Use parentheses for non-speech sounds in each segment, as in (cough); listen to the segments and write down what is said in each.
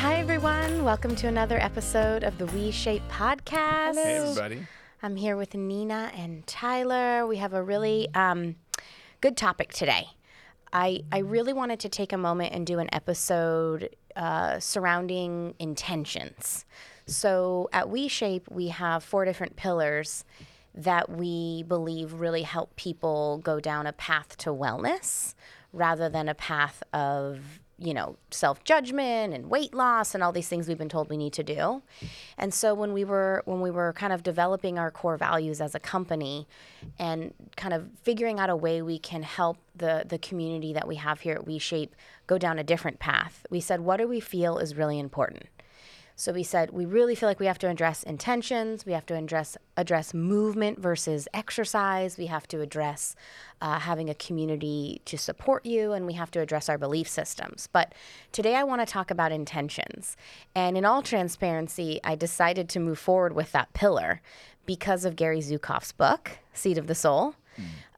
Hi, everyone. Welcome to another episode of the WeShape podcast. Hey, everybody. I'm here with Nina and Tyler. We have a really um, good topic today. I, I really wanted to take a moment and do an episode uh, surrounding intentions. So at WeShape, we have four different pillars that we believe really help people go down a path to wellness rather than a path of you know self judgment and weight loss and all these things we've been told we need to do. And so when we were when we were kind of developing our core values as a company and kind of figuring out a way we can help the the community that we have here at WeShape go down a different path, we said what do we feel is really important? So we said we really feel like we have to address intentions. We have to address address movement versus exercise. We have to address uh, having a community to support you, and we have to address our belief systems. But today I want to talk about intentions. And in all transparency, I decided to move forward with that pillar because of Gary Zukav's book, Seat of the Soul.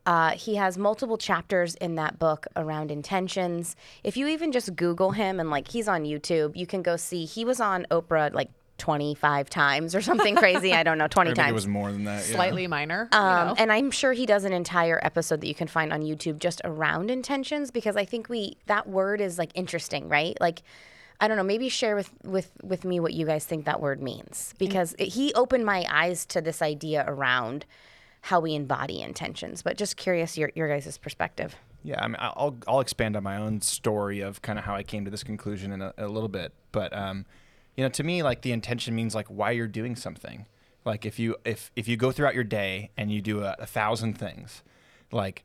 Uh, he has multiple chapters in that book around intentions. If you even just Google him and like he's on YouTube, you can go see he was on Oprah like 25 times or something crazy. I don't know, 20 I times. it was more than that. Yeah. slightly minor. you Um, know? and I'm sure he does an entire episode that you can find on YouTube just around intentions because I think we that word is like interesting, right? Like I don't know, maybe share with with with me what you guys think that word means because it, he opened my eyes to this idea around how we embody intentions. But just curious your your guys' perspective. Yeah, I mean, I'll I'll expand on my own story of kind of how I came to this conclusion in a, a little bit, but um, you know, to me, like the intention means like why you're doing something. Like if you if if you go throughout your day and you do a, a thousand things, like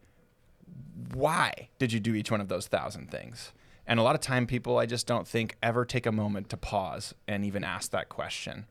why did you do each one of those thousand things? And a lot of time, people I just don't think ever take a moment to pause and even ask that question.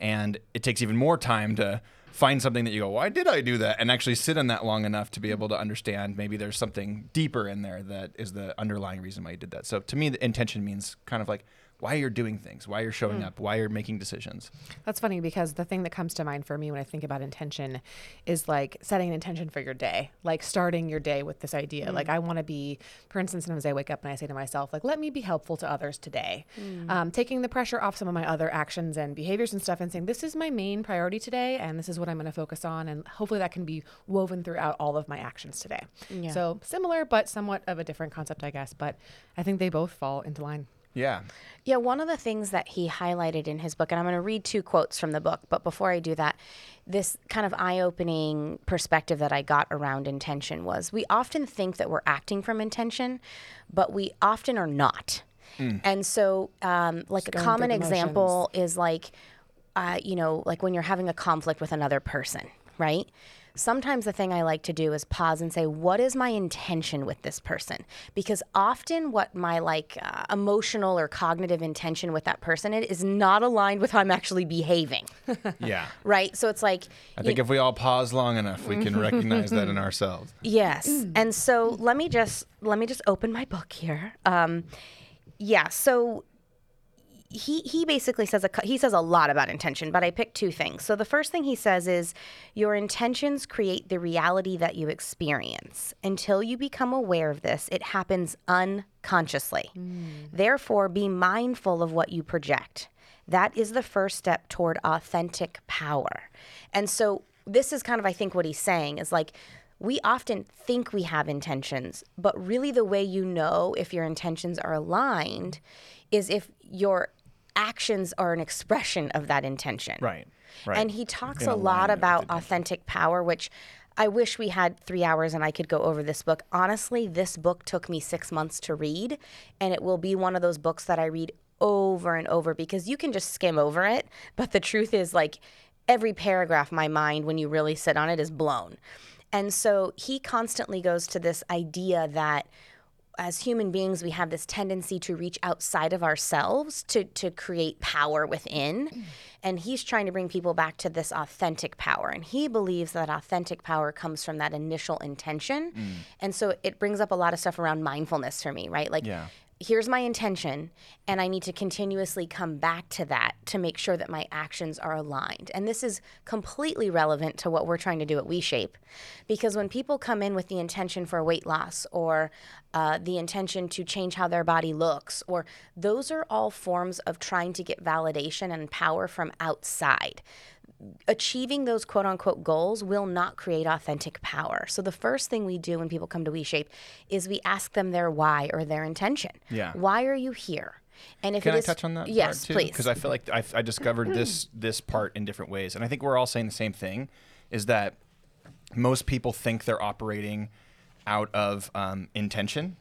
And it takes even more time to find something that you go, why did I do that? And actually sit in that long enough to be able to understand maybe there's something deeper in there that is the underlying reason why you did that. So to me, the intention means kind of like why you're doing things, why you're showing hmm. up, why you're making decisions. That's funny because the thing that comes to mind for me when I think about intention is like setting an intention for your day, like starting your day with this idea. Like, hmm. I want to be, for instance, sometimes I wake up and I say to myself, like, let me be helpful to others today. Hmm. Um, taking the pressure off some of my other actions and behaviors and stuff and saying, this is my main priority today and this is what I'm going to focus on. And hopefully that can be woven throughout all of my actions today. So similar, but somewhat of a different concept, I guess. But I think they both fall into line. Yeah. Yeah, one of the things that he highlighted in his book, and I'm going to read two quotes from the book, but before I do that, this kind of eye opening perspective that I got around intention was we often think that we're acting from intention, but we often are not. And so, um, like a common example is like, uh, you know, like when you're having a conflict with another person, right? Sometimes the thing I like to do is pause and say, what is my intention with this person? Because often what my like uh, emotional or cognitive intention with that person is, is not aligned with how I'm actually behaving, (laughs) Yeah. right? So it's like, I think if we all pause long enough, we can recognize that in ourselves. (laughs) Yes. And so let me just let me just open my book here. Um, yeah. So he he basically says a he says a lot about intention, but I picked two things. So the first thing he says is your intentions create the reality that you experience. Until you become aware of this, it happens unconsciously. Mm. Therefore, be mindful of what you project. That is the first step toward authentic power. And so this is kind of I think what he's saying is like we often think we have intentions, but really the way you know if your intentions are aligned is if your actions are an expression of that intention. Right. Right. And he talks a lot about authentic power, which I wish we had three hours and I could go over this book. Honestly, this book took me six months to read, and it will be one of those books that I read over and over because you can just skim over it. But the truth is, like, every paragraph, my mind, when you really sit on it, is blown. And so he constantly goes to this idea that as human beings, we have this tendency to reach outside of ourselves to, to create power within. And he's trying to bring people back to this authentic power. And he believes that authentic power comes from that initial intention. Mm. And so it brings up a lot of stuff around mindfulness for me, right? Like, Yeah. Here's my intention and i need to continuously come back to that to make sure that my actions are aligned. And this is completely relevant to what we're trying to do at WeShape. Because when people come in with the intention for weight loss or uh, the intention to change how their body looks or those are all forms of trying to get validation and power from outside achieving those quote unquote goals will not create authentic power. So the first thing we do when people come to WeShape is we ask them their why or their intention. Yeah. Why are you here? And if Can I is- touch on that? Yes, please. Because I feel like I, I discovered this this part in different ways, and I think we're all saying the same thing: is that most people think they're operating out of um, intention,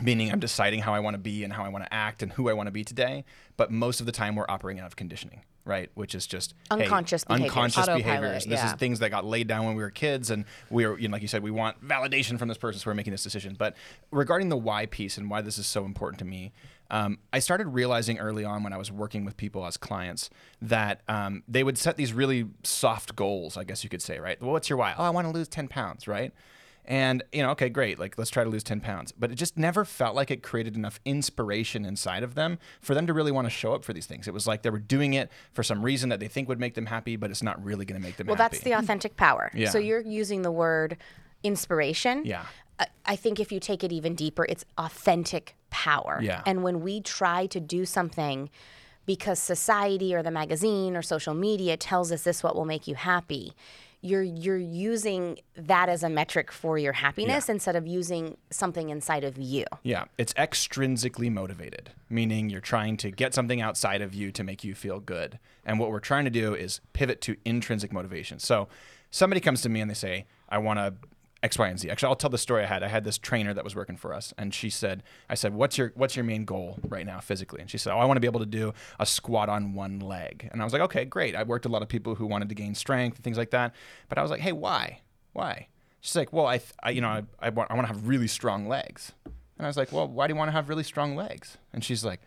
meaning I'm deciding how I want to be and how I want to act and who I want to be today. But most of the time, we're operating out of conditioning, right? Which is just hey, Unconscious behaviors. unconscious Autopilot, behaviors. This yeah. is things that got laid down when we were kids, and we are, you know, like you said, we want validation from this person, so we're making this decision. But regarding the why piece and why this is so important to me, um, I started realizing early on when I was working with people as clients that um, they would set these really soft goals, I guess you could say, right? Well, what's your why? Oh, I want to lose 10 pounds, right? And, you know, okay, great. Like, let's try to lose 10 pounds. But it just never felt like it created enough inspiration inside of them for them to really want to show up for these things. It was like they were doing it for some reason that they think would make them happy, but it's not really going to make them happy. well, happy. that's the authentic power. (laughs) Yeah. So you're using the word inspiration. Yeah. I- I think if you take it even deeper, it's authentic power. Yeah. And when we try to do something because society or the magazine or social media tells us this what will make you happy, you're you're using that as a metric for your happiness instead of using something inside of you. Yeah, it's extrinsically motivated, meaning you're trying to get something outside of you to make you feel good. And what we're trying to do is pivot to intrinsic motivation. So somebody comes to me and they say, I want to X, Y, and Z. Actually, I'll tell the story I had. I had this trainer that was working for us, and she said, "I said, what's your what's your main goal right now physically?" And she said, "Oh, I want to be able to do a squat on one leg." And I was like, "Okay, great." I worked a lot of people who wanted to gain strength and things like that, but I was like, "Hey, why? Why?" She's like, "Well, I, I you know, I, I want I want to have really strong legs." And I was like, "Well, why do you want to have really strong legs?" And she's like,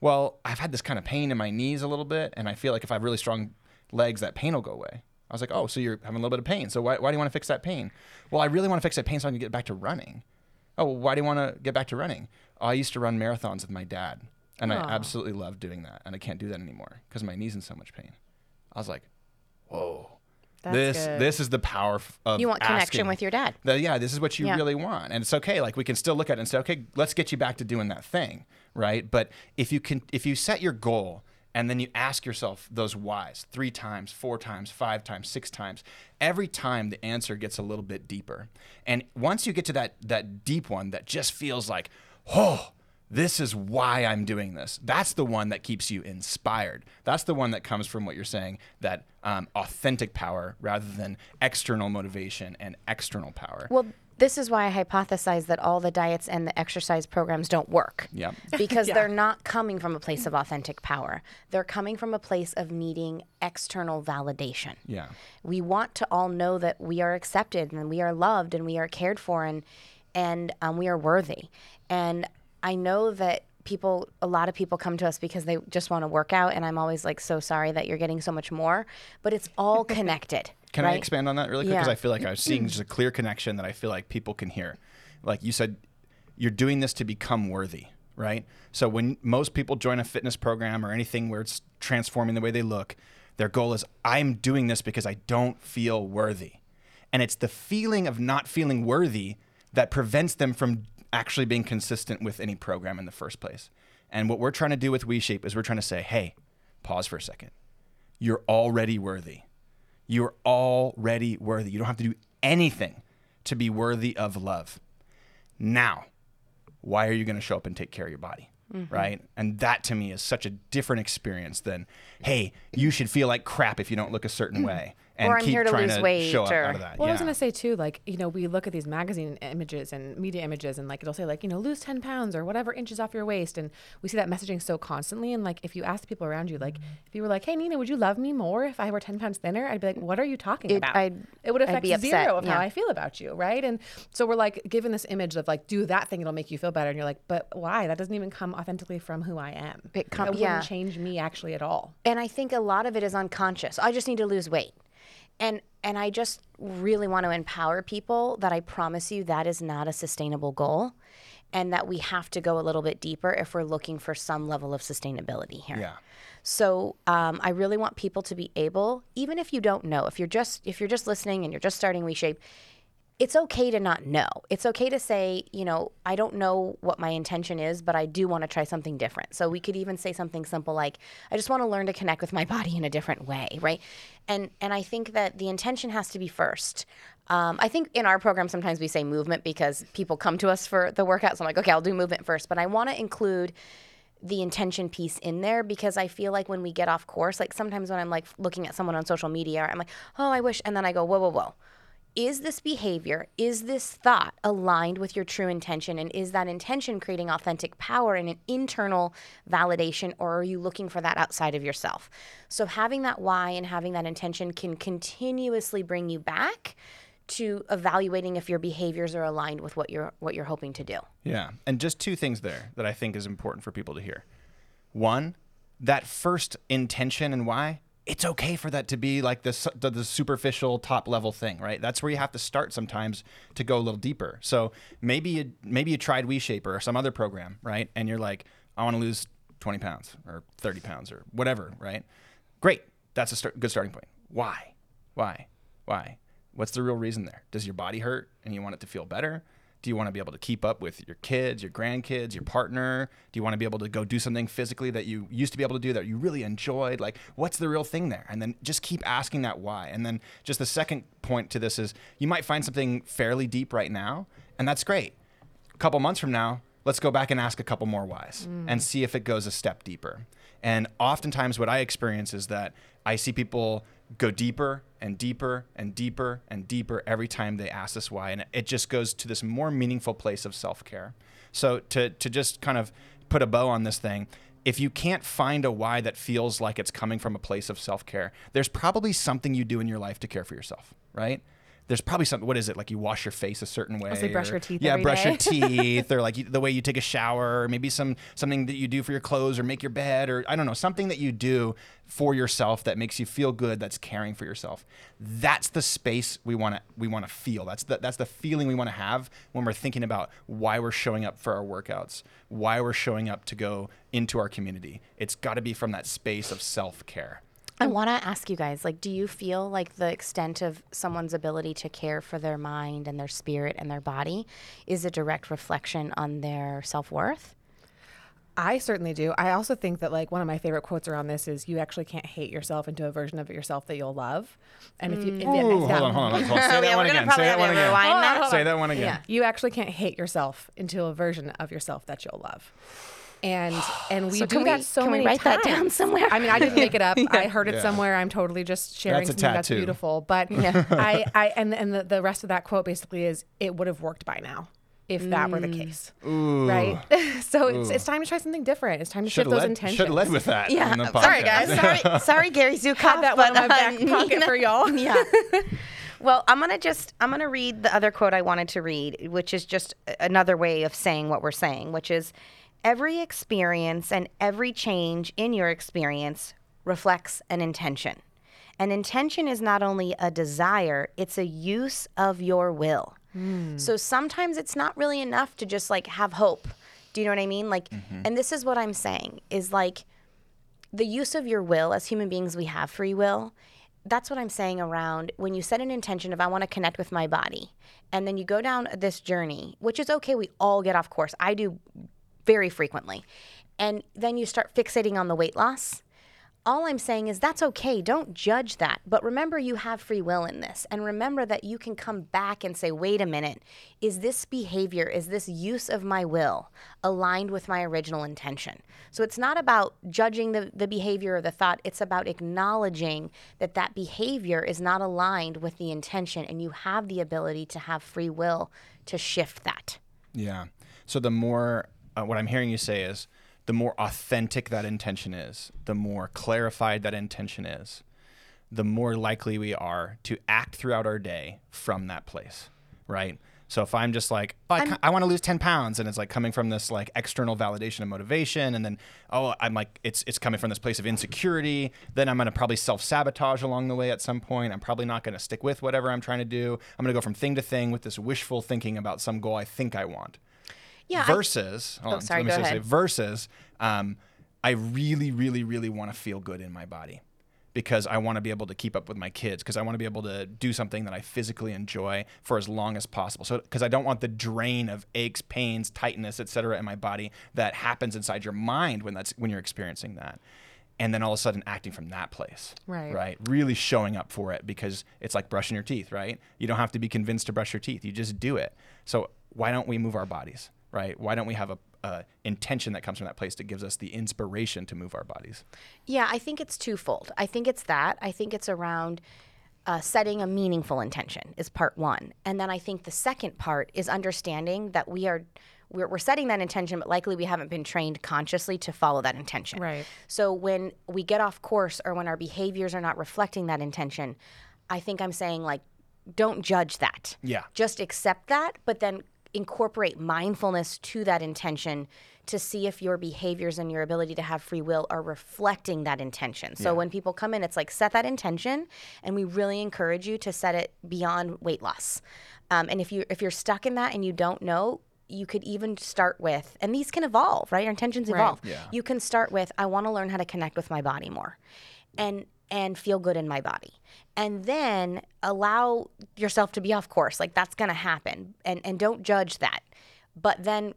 well, I've had this kind of pain in my knees a little bit, and I feel like if I have really strong legs, that pain will go away. I was like, oh, so you're having a little bit of pain. So why, why do you want to fix that pain? Well, I really want to fix that pain so I can get back to running. Oh, well, why do you want to get back to running? Oh, I used to run marathons with my dad, and I absolutely loved doing that, and I can't do that anymore because my knee's in so much pain. I was like, whoa. That's this good. this is the power of You want connection with your dad. That, yeah, this is what you Yeah. really want, and it's okay. Like we can still look at it and say, okay, let's get you back to doing that thing, right? But if you can, if you set your goal and then you ask yourself those whys three times, four times, five times, six times, every time the answer gets a little bit deeper. And once you get to that that deep one that just feels like, oh, this is why I'm doing this. That's the one that keeps you inspired. That's the one that comes from what you're saying that um, authentic power rather than external motivation and external power. Well, this is why I hypothesize that all the diets and the exercise programs don't work. Yeah. (laughs) Because they're not coming from a place of authentic power. They're coming from a place of needing external validation. Yeah. We want to all know that we are accepted and we are loved and we are cared for and and um, we are worthy. And I know that people a lot of people come to us because they just want to work out and I'm always like so sorry that you're getting so much more, but it's all (laughs) connected. Can I expand on that really quick? Because Yeah. I feel like I'm seeing (clears throat) just a clear connection that I feel like people can hear. Like you said, you're doing this to become worthy, right? So when most people join a fitness program or anything where it's transforming the way they look, their goal is I'm doing this because I don't feel worthy. And it's the feeling of not feeling worthy that prevents them from actually being consistent with any program in the first place. And what we're trying to do with WeShape is we're trying to say, hey, pause for a second. You're already worthy. You're already worthy. You don't have to do anything to be worthy of love. Now, why are you going to show up and take care of your body? Mm-hmm. Right. And that to me is such a different experience than, hey, you should feel like crap if you don't look a certain way. And Or I'm keep here to trying lose to weight show up or- out of that. Well, I was gonna say too, like you know, we look at these magazine images and media images, and like it'll say like you know lose ten pounds or whatever inches off your waist, and we see that messaging so constantly. And like if you ask people around you, like if you were like, hey Nina, would you love me more if I were ten pounds thinner? I'd be like, what are you talking It- about? I'd- it would affect be upset, zero of yeah. how I feel about you, right? And so we're like given this image of like do that thing, it'll make you feel better, and you're like, but why? That doesn't even come authentically from who I am. It com- that wouldn't yeah. change me actually at all. and I think a lot of it is unconscious. I just need to lose weight. And and I just really want to empower people that I promise you that is not a sustainable goal. and that we have to go a little bit deeper if we're looking for some level of sustainability here. Yeah. So um, I really want people to be able, even if you don't know, if you're just if you're just listening and you're just starting WeShape, it's okay to not know. It's okay to say, you know, I don't know what my intention is, but I do want to try something different. So we could even say something simple like, I just want to learn to connect with my (laughs) body in a different way, right? And and I think that the intention has to be first. Um, I think in our program sometimes we say movement because people come to us for the workouts. I'm like, okay, I'll do movement first, but I want to include the intention piece in there because I feel like when we get off course, like sometimes when I'm like looking at someone on social media, I'm like, oh, I wish, and then I go, whoa, whoa, whoa is this behavior, is this thought aligned with your true intention? And is that intention creating authentic power and an internal validation, or are you looking for that outside of yourself? So, having that why and having that intention can continuously bring you back to evaluating if your behaviors are aligned with what you're what you're hoping to do. Yeah. And just two things there that I think is important for people to hear. One, that first intention and why it's okay for that to be like the, the, the superficial top level thing, right? That's where you have to start sometimes to go a little deeper. So maybe you maybe you tried WeShaper or some other program, right? And you're like, I want to lose 20 pounds or 30 pounds or whatever, right? Great, that's a start, good starting point. Why? Why? Why? What's the real reason there? Does your body hurt and you want it to feel better? Do you want to be able to keep up with your kids, your grandkids, your partner? Do you want to be able to go do something physically that you used to be able to do that you really enjoyed? Like, what's the real thing there? And then just keep asking that why. And then just the second point to this is you might find something fairly deep right now, and that's great. A couple months from now, let's go back and ask a couple more whys mm. and see if it goes a step deeper. And oftentimes, what I experience is that I see people go deeper and deeper and deeper and deeper every time they ask us why. And it just goes to this more meaningful place of self care. So, to, to just kind of put a bow on this thing, if you can't find a why that feels like it's coming from a place of self care, there's probably something you do in your life to care for yourself, right? There's probably something. What is it like? You wash your face a certain way. Brush your teeth. Yeah, brush day. your (laughs) teeth, or like you, the way you take a shower, or maybe some something that you do for your clothes, or make your bed, or I don't know, something that you do for yourself that makes you feel good. That's caring for yourself. That's the space we want to we want to feel. That's the that's the feeling we want to have when we're thinking about why we're showing up for our workouts, why we're showing up to go into our community. It's got to be from that space of self care. I oh. want to ask you guys like do you feel like the extent of someone's ability to care for their mind and their spirit and their body is a direct reflection on their self-worth? I certainly do. I also think that like one of my favorite quotes around this is you actually can't hate yourself into a version of yourself that you'll love. And if you if, Ooh, if that, hold on, hold on. Hold on. (laughs) Say that one again. Say that one again. That. Say that one again. Yeah. You actually can't hate yourself into a version of yourself that you'll love and (gasps) and we so do that so can many we write times. that down somewhere? I mean, I didn't make it up. (laughs) yeah. I heard it yeah. somewhere. I'm totally just sharing that's something that's beautiful. But yeah. (laughs) I, (laughs) I and and the, the rest of that quote basically is it would have worked by now if mm. that were the mm. case. Ooh. Right? so it's, it's time to try something different. It's time to shift those intentions. Should have led with that. Yeah. Sorry, guys. sorry, sorry, Gary Zukav. Had that one in my back uh, pocket for y'all. Yeah. Well, I'm gonna just I'm gonna read the other quote I wanted to read, which is just another way of saying what we're saying, which is Every experience and every change in your experience reflects an intention. An intention is not only a desire, it's a use of your will. Mm. So sometimes it's not really enough to just like have hope. Do you know what I mean? Like, mm-hmm. and this is what I'm saying is like the use of your will as human beings, we have free will. That's what I'm saying around when you set an intention of, I want to connect with my body. And then you go down this journey, which is okay. We all get off course. I do very frequently. And then you start fixating on the weight loss. All I'm saying is that's okay. Don't judge that. But remember, you have free will in this. And remember that you can come back and say, wait a minute, is this behavior, is this use of my will aligned with my original intention? So it's not about judging the, the behavior or the thought, it's about acknowledging that that behavior is not aligned with the intention. And you have the ability to have free will to shift that. Yeah. So the more uh, what I'm hearing you say is the more authentic that intention is, the more clarified that intention is, the more likely we are to act throughout our day from that place, right? So if I'm just like, oh, I, I want to lose 10 pounds, and it's like coming from this like external validation and motivation, and then oh, I'm like, it's it's coming from this place of insecurity. Then I'm gonna probably self sabotage along the way at some point. I'm probably not gonna stick with whatever I'm trying to do. I'm gonna go from thing to thing with this wishful thinking about some goal I think I want. Yeah, I- Versus, hold Oh, on, sorry, let me go say- say versus, um, I really, really, really want to feel good in my body because I want to be able to keep up with my kids because I want to be able to do something that I physically enjoy for as long as possible. So because I don't want the drain of aches, pains, tightness, etc. in my body that happens inside your mind when that's when you're experiencing that. And then all of a sudden acting from that place. Right. Right. Really showing up for it because it's like brushing your teeth, right? You don't have to be convinced to brush your teeth. You just do it. So why don't we move our bodies? Right? Why don't we have a, a intention that comes from that place that gives us the inspiration to move our bodies? Yeah, I think it's twofold. I think it's that. I think it's around uh, setting a meaningful intention is part one, and then I think the second part is understanding that we are we're, we're setting that intention, but likely we haven't been trained consciously to follow that intention. Right. So when we get off course or when our behaviors are not reflecting that intention, I think I'm saying like, don't judge that. Yeah. Just accept that, but then incorporate mindfulness to that intention to see if your behaviors and your ability to have free will are reflecting that intention. So when people come in, it's like set that intention, and we really encourage you to set it beyond weight loss. Um, and if you if you're stuck in that and you don't know, you could even start with, and these can evolve, right? Your intentions evolve. Yeah. You can start with, I want to learn how to connect with my body more, and and feel good in my body, and then allow yourself to be off course. Like that's going to happen, and and don't judge that, but then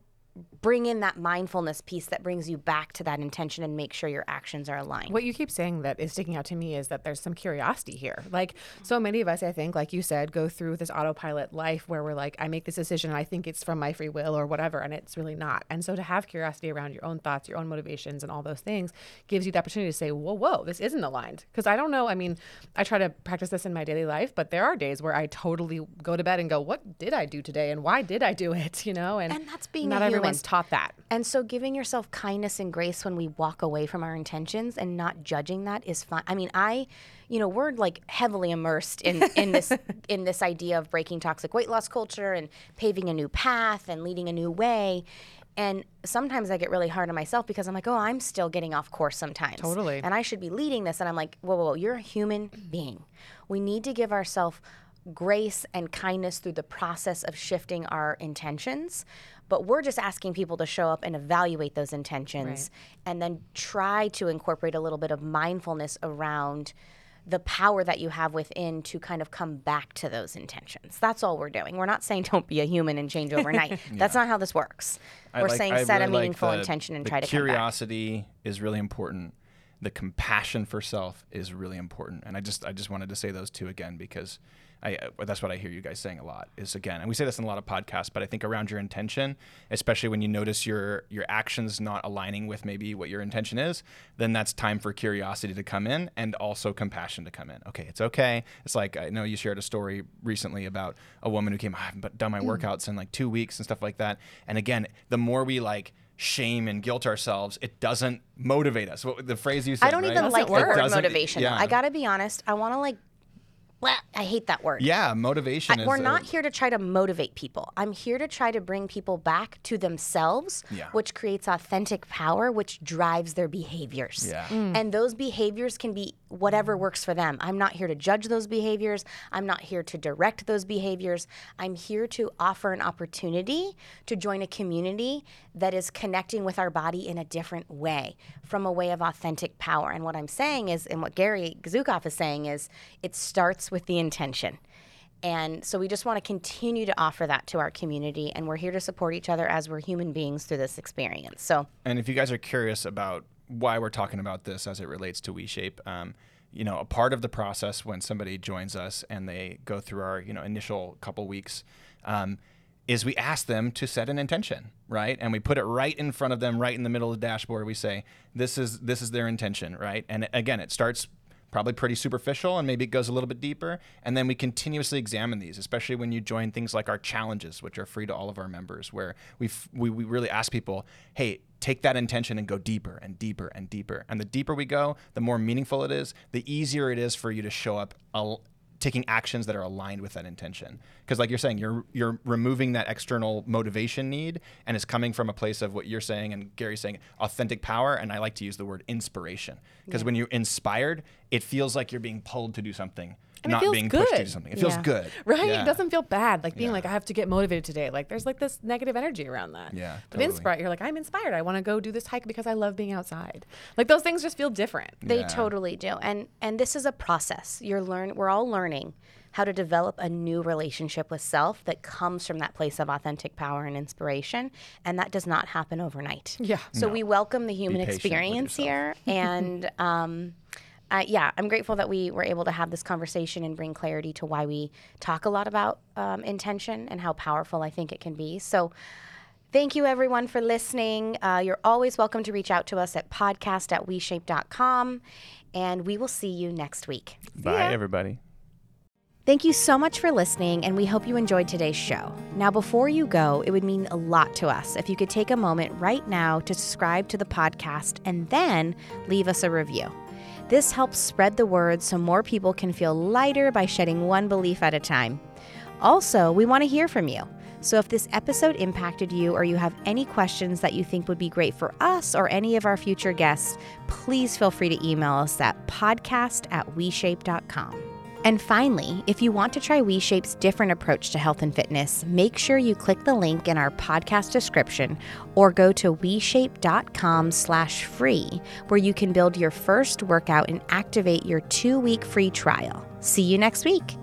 bring in that mindfulness piece that brings you back to that intention and make sure your actions are aligned. What you keep saying that is sticking out to me is that there's some curiosity here. Like so many of us, I think, like you said, go through this autopilot life where we're like, I make this decision and I think it's from my free will or whatever, and it's really not. And so to have curiosity around your own thoughts, your own motivations, and all those things gives you the opportunity to say, whoa, whoa, this isn't aligned. Because I don't know. I mean, I try to practice this in my daily life, but there are days where I totally go to bed and go, what did I do today, and why did I do it? (laughs) You know, And and that's being not a human. taught that. And so giving yourself kindness and grace when we walk away from our intentions and not judging that is fine. I mean, I, you know, we're like heavily immersed in, in this (laughs) in this idea of breaking toxic weight loss culture and paving a new path and leading a new way. And sometimes I get really hard on myself because I'm like, oh, I'm still getting off course sometimes. Totally. And I should be leading this. And I'm like, whoa, whoa, whoa, you're a human being. We need to give ourselves grace and kindness through the process of shifting our intentions. But we're just asking people to show up and evaluate those intentions and then try to incorporate a little bit of mindfulness around the power that you have within to kind of come back to those intentions. That's all we're doing. We're not saying (laughs) don't be a human and change overnight. (laughs) That's not how this works. I we're like- saying I set really a like meaningful the- intention and try to curiosity is really important the compassion for self is really important and i just i just wanted to say those two again because I, uh, that's what I hear you guys saying a lot is again, and we say this in a lot of podcasts, but I think around your intention, especially when you notice your your actions not aligning with maybe what your intention is, then that's time for curiosity to come in and also compassion to come in. Okay, it's okay. It's like I know you shared a story recently about a woman who came, I haven't done my workouts in like two weeks and stuff like that. And again, the more we like shame and guilt ourselves, it doesn't motivate us. What the phrase you said? I don't right? even like the work. word motivation. yeah. I gotta be honest. I want to like. Blah, I hate that word. Yeah, motivation. I- is we're a- not here to try to motivate people. I'm here to try to bring people back to themselves, Yeah. which creates authentic power, which drives their behaviors. Yeah. Mm. And those behaviors can be whatever works for them. I'm not here to judge those behaviors. I'm not here to direct those behaviors. I'm here to offer an opportunity to join a community that is connecting with our body in a different way, from a way of authentic power. And what I'm saying is, and what Gary Zukav is saying is, it starts with the intention. And so we just want to continue to offer that to our community. And we're here to support each other as we're human beings through this experience. So And if you guys are curious about why we're talking about this as it relates to WeShape, um, you know, a part of the process when somebody joins us and they go through our, you know, initial couple weeks, um, is we ask them to set an intention, right? And we put it right in front of them, right in the middle of the dashboard. We say, "This is this is their intention," right? And again, it starts probably pretty superficial and maybe it goes a little bit deeper. And then we continuously examine these, especially when you join things like our challenges, which are free to all of our members, where we we, we really ask people, hey, take that intention and go deeper and deeper and deeper. And the deeper we go, the more meaningful it is, the easier it is for you to show up. Taking actions that are aligned with that intention. Because like you're saying you're you're removing that external motivation need and it's coming from a place of what you're saying and Gary's saying authentic power and I like to use the word inspiration. Because when you're inspired it feels like you're being pulled to do something And it not feels being pushed to good. do something. It feels Yeah. good. (laughs) Right? Yeah. It doesn't feel bad. Like being Yeah. like, I have to get motivated today. Like there's like this negative energy around that. Yeah, But totally. inspired, you're like, I'm inspired. I want to go do this hike because I love being outside. Like those things just feel different. They totally do. And and this is a process. You're learn we're all learning how to develop a new relationship with self that comes from that place of authentic power and inspiration, and that does not happen overnight. Yeah. So we welcome the human experience here (laughs) and um uh, yeah, I'm grateful that we were able to have this conversation and bring clarity to why we talk a lot about um, intention and how powerful I think it can be. So, Thank you, everyone, for listening. Uh, you're always welcome to reach out to us at podcast at WeShape.com, and we will see you next week. Bye, everybody. Thank you so much for listening, and we hope you enjoyed today's show. Now, before you go, it would mean a lot to us if you could take a moment right now to subscribe to the podcast and then leave us a review. This helps spread the word so more people can feel lighter by shedding one belief at a time. Also, we want to hear from you. So if this episode impacted you or you have any questions that you think would be great for us or any of our future guests, please feel free to email us at podcast at WeShape.com. And finally, if you want to try WeShape's different approach to health and fitness, make sure you click the link in our podcast description or go to WeShape.com slash free, where you can build your first workout and activate your two-week free trial. See you next week.